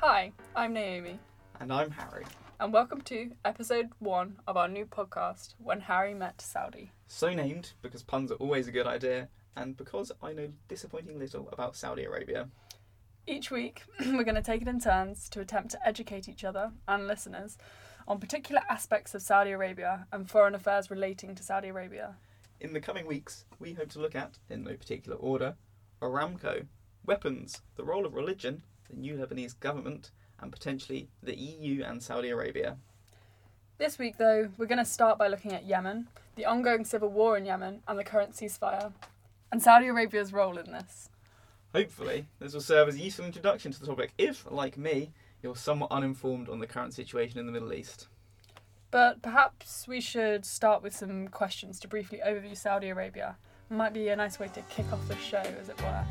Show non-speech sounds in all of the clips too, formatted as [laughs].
Hi, I'm Naomi, And I'm Harry. and welcome to episode one of our new podcast, When Harry Met Saudi. So named because puns are always a good idea, and because I know disappointing little about Saudi Arabia. Each week, [clears throat] we're going to take it in turns to attempt to educate each other and listeners on particular aspects of Saudi Arabia and foreign affairs relating to Saudi Arabia. In the coming weeks, we hope to look at, in no particular order, Aramco, weapons, the role of religion, the new Lebanese government, and potentially the EU and Saudi Arabia. This week, though, we're going to start by looking at Yemen, the ongoing civil war in Yemen, and the current ceasefire, and Saudi Arabia's role in this. Hopefully, this will serve as a useful introduction to the topic if, like me, you're somewhat uninformed on the current situation in the Middle East. But perhaps we should start with some questions to briefly overview Saudi Arabia. Might be a nice way to kick off the show, as it were.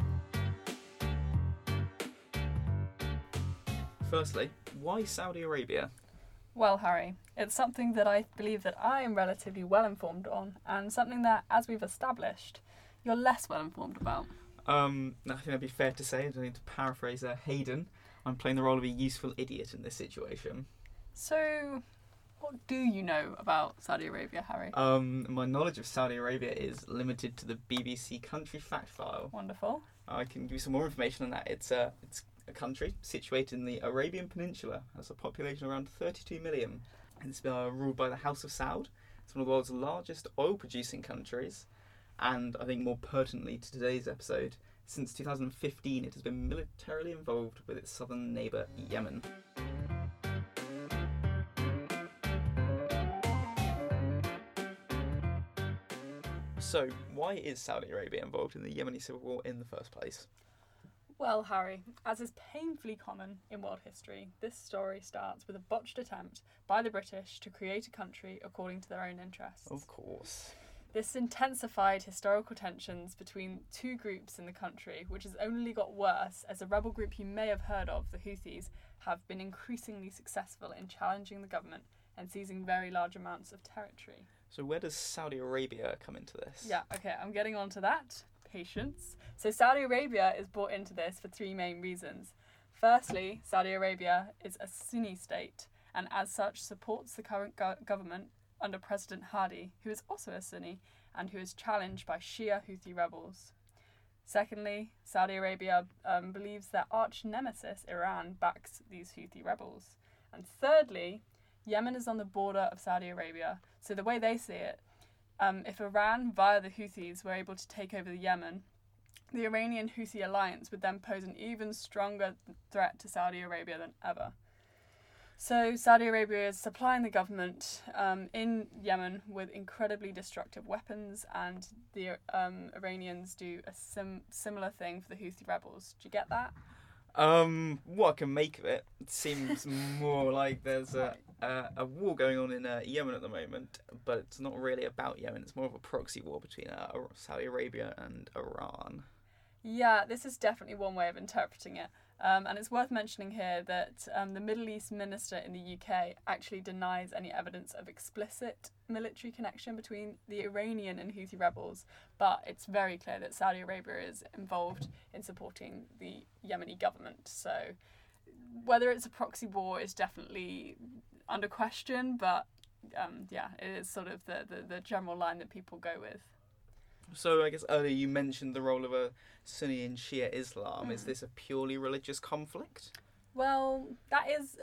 Firstly, why Saudi Arabia? Well, Harry, it's something that I believe that I am relatively well informed on, and something that, as we've established, you're less well informed about. Um, I think that'd be fair to say. I don't need to paraphrase uh, Hayden. I'm playing the role of a useful idiot in this situation. So, what do you know about Saudi Arabia, Harry? Um, my knowledge of Saudi Arabia is limited to the BBC Country Fact File. Wonderful. I can give you some more information on that. It's a it's a country situated in the Arabian Peninsula. Has a population around 32 million. And it's uh, ruled by the House of Saud. It's one of the world's largest oil-producing countries, and I think more pertinently to today's episode, since 2015 it has been militarily involved with its southern neighbour Yemen. So, why is Saudi Arabia involved in the Yemeni civil war in the first place? Well, Harry, as is painfully common in world history, this story starts with a botched attempt by the British to create a country according to their own interests. Of course. This intensified historical tensions between two groups in the country, which has only got worse as a rebel group you may have heard of, the Houthis, have been increasingly successful in challenging the government and seizing very large amounts of territory. So, where does Saudi Arabia come into this? Yeah, okay, I'm getting on to that. Patience. So, Saudi Arabia is brought into this for three main reasons. Firstly, Saudi Arabia is a Sunni state and, as such, supports the current go- government under President Hadi, who is also a Sunni and who is challenged by Shia Houthi rebels. Secondly, Saudi Arabia um, believes their arch nemesis, Iran, backs these Houthi rebels. And thirdly, Yemen is on the border of Saudi Arabia, so the way they see it, um, if Iran, via the Houthis, were able to take over the Yemen, the Iranian Houthi alliance would then pose an even stronger threat to Saudi Arabia than ever. So, Saudi Arabia is supplying the government um, in Yemen with incredibly destructive weapons, and the um, Iranians do a sim- similar thing for the Houthi rebels. Do you get that? Um, what I can make of it, it seems [laughs] more like there's a, a, a war going on in uh, Yemen at the moment, but it's not really about Yemen. It's more of a proxy war between uh, Saudi Arabia and Iran. Yeah, this is definitely one way of interpreting it. Um, and it's worth mentioning here that um, the Middle East minister in the UK actually denies any evidence of explicit military connection between the Iranian and Houthi rebels, but it's very clear that Saudi Arabia is involved in supporting the Yemeni government. So whether it's a proxy war is definitely under question, but um, yeah, it is sort of the, the, the general line that people go with. So I guess earlier you mentioned the role of a Sunni and Shia Islam. Is Mm. this a purely religious conflict? Well, that is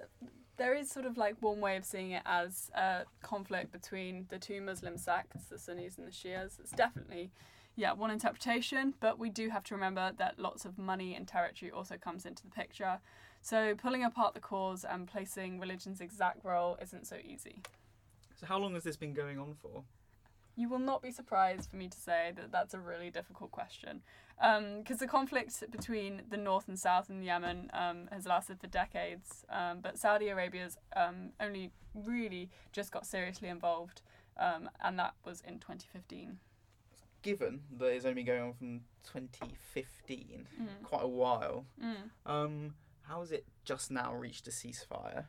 there is sort of like one way of seeing it as a conflict between the two Muslim sects, the Sunnis and the Shias. It's definitely yeah, one interpretation, but we do have to remember that lots of money and territory also comes into the picture. So pulling apart the cause and placing religion's exact role isn't so easy. So how long has this been going on for? You will not be surprised for me to say that that's a really difficult question. Because the conflict between the north and south in Yemen um, has lasted for decades, um, but Saudi Arabia's um, only really just got seriously involved, um, and that was in 2015. Given that it's only been going on from 2015, Mm. quite a while, Mm. How has it just now reached a ceasefire?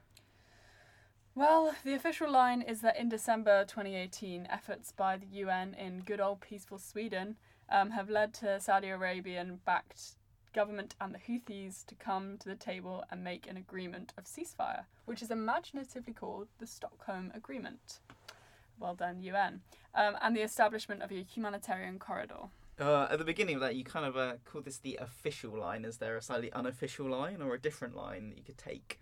Well, the official line is that in December 2018, efforts by the UN in good old peaceful Sweden um, have led to Saudi Arabian backed government and the Houthis to come to the table and make an agreement of ceasefire, which is imaginatively called the Stockholm Agreement. Well done, UN. Um, and the establishment of a humanitarian corridor. Uh, at the beginning of that, you kind of uh, call this the official line. Is there a slightly unofficial line or a different line that you could take?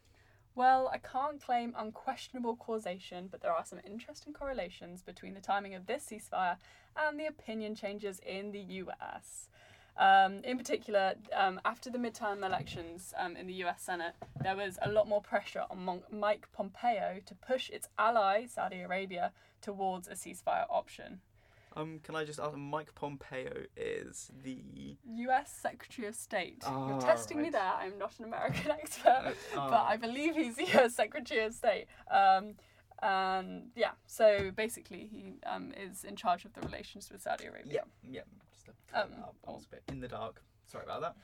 Well, I can't claim unquestionable causation, but there are some interesting correlations between the timing of this ceasefire and the opinion changes in the US. Um, in particular, um, after the midterm elections um, in the US Senate, there was a lot more pressure on Mike Pompeo to push its ally, Saudi Arabia, towards a ceasefire option. Um, can I just ask? Mike Pompeo is the US Secretary of State. Ah, You're testing me there. I'm not an American [laughs] expert, Uh, but. I believe he's the US Secretary of State. Um, and yeah, so basically, he um, is in charge of the relations with Saudi Arabia. yeah yeah. Just a, Um, I was a bit in the dark. Sorry about that.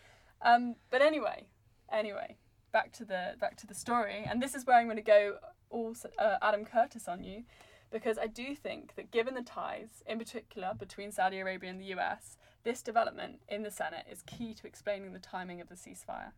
Um, but anyway, anyway, back to the back to the story, and this is where I'm going to go all uh, Adam Curtis on you, because I do think that given the ties, in particular between Saudi Arabia and the US, this development in the Senate is key to explaining the timing of the ceasefire.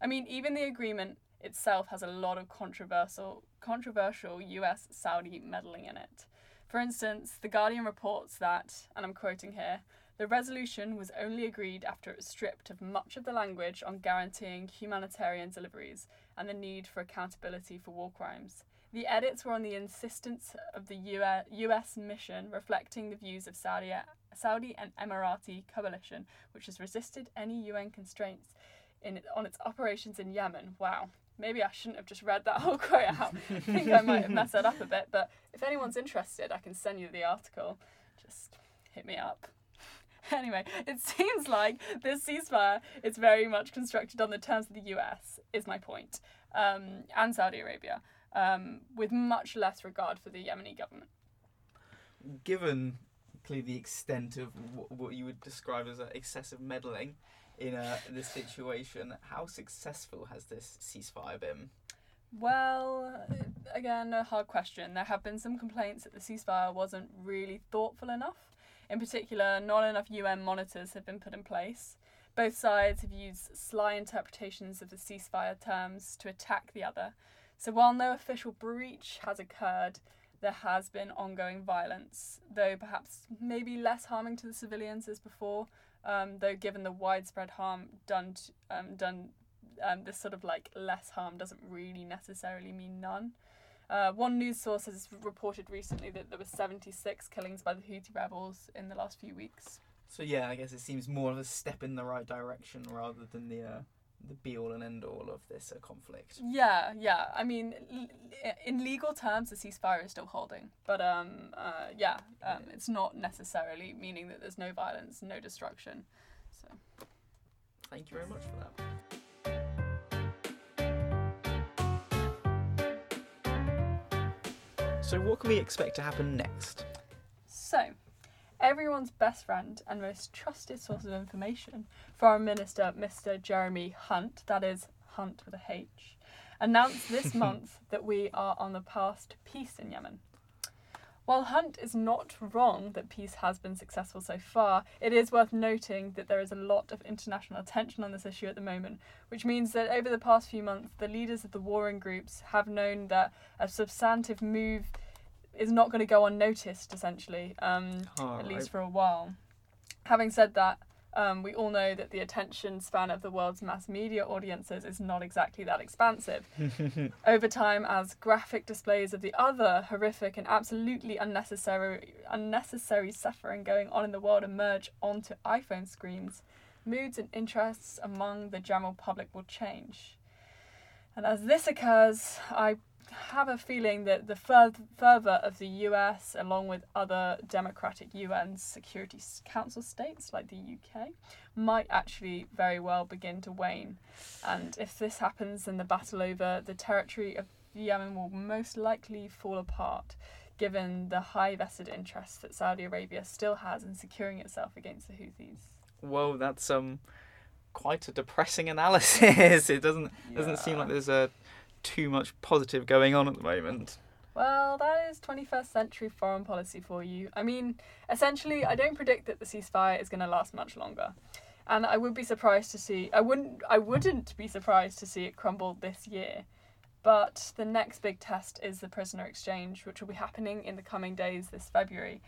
I mean, even the agreement itself has a lot of controversial controversial US Saudi meddling in it. For instance, The Guardian reports that, and I'm quoting here, the resolution was only agreed after it was stripped of much of the language on guaranteeing humanitarian deliveries and the need for accountability for war crimes. The edits were on the insistence of the US mission, reflecting the views of Saudi, Saudi and Emirati coalition, which has resisted any UN constraints in, on its operations in Yemen. Wow. Maybe I shouldn't have just read that whole quote out. I [laughs] think I might have messed that up a bit, but if anyone's interested, I can send you the article. Just hit me up. [laughs] Anyway, it seems like this ceasefire is very much constructed on the terms of the US, is my point, um, and Saudi Arabia, um, with much less regard for the Yemeni government. Given clearly the extent of what, what you would describe as excessive meddling in uh, this situation, how successful has this ceasefire been? Well, again, a hard question. There have been some complaints that the ceasefire wasn't really thoughtful enough. In particular, not enough UN monitors have been put in place. Both sides have used sly interpretations of the ceasefire terms to attack the other. So while no official breach has occurred, there has been ongoing violence, though perhaps maybe less harming to the civilians as before. Um, though given the widespread harm done um, done um, this sort of like less harm doesn't really necessarily mean none. Uh, one news source has reported recently that there were 76 killings by the Houthi rebels in the last few weeks. So yeah, I guess it seems more of a step in the right direction rather than the uh, the be all and end all of this uh, conflict. Yeah, yeah. I mean, l- in legal terms, the ceasefire is still holding, but um, uh, yeah, um, it's not necessarily meaning that there's no violence, no destruction. So Thank you very much for that. So what can we expect to happen next? So, everyone's best friend and most trusted source of information, Foreign Minister Mr. Jeremy Hunt, that is Hunt with a H, announced this [laughs] month that we are on the path to peace in Yemen. While Hunt is not wrong that peace has been successful so far, it is worth noting that there is a lot of international attention on this issue at the moment, which means that over the past few months, the leaders of the warring groups have known that a substantive move is not going to go unnoticed, essentially, um, Oh, at least I- for a while. Having said that, um, we all know that the attention span of the world's mass media audiences is not exactly that expansive. [laughs] Over time, as graphic displays of the other horrific and absolutely unnecessary unnecessary suffering going on in the world emerge onto iPhone screens, moods and interests among the general public will change. And as this occurs, I have a feeling that the fervour of the US, along with other democratic UN Security Council states like the UK, might actually very well begin to wane. And if this happens, then the battle over the territory of Yemen will most likely fall apart, given the high vested interests that Saudi Arabia still has in securing itself against the Houthis. Whoa, that's um quite a depressing analysis. [laughs] it doesn't doesn't seem like there's a too much positive going on at the moment. Well, that is 21st century foreign policy for you. I mean, essentially, I don't predict that the ceasefire is going to last much longer. and I would be surprised to see. I wouldn't. I wouldn't be surprised to see it crumble this year. But the next big test is the prisoner exchange, which will be happening in the coming days this February.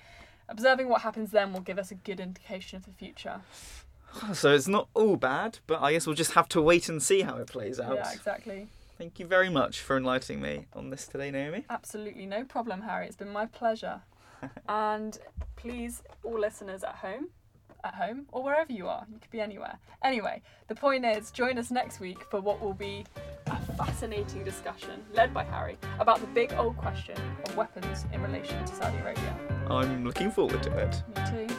Observing what happens then will give us a good indication of the future. [laughs] So it's not all bad, but I guess we'll just have to wait and see how it plays out. Yeah, exactly. Thank you very much for enlightening me on this today, Naomi. Absolutely no problem, Harry. It's been my pleasure. [laughs] and please, all listeners at home, at home or wherever you are, you could be anywhere. Anyway, the point is, join us next week for what will be a fascinating discussion led by Harry about the big old question of weapons in relation to Saudi Arabia. I'm looking forward to it. Me too.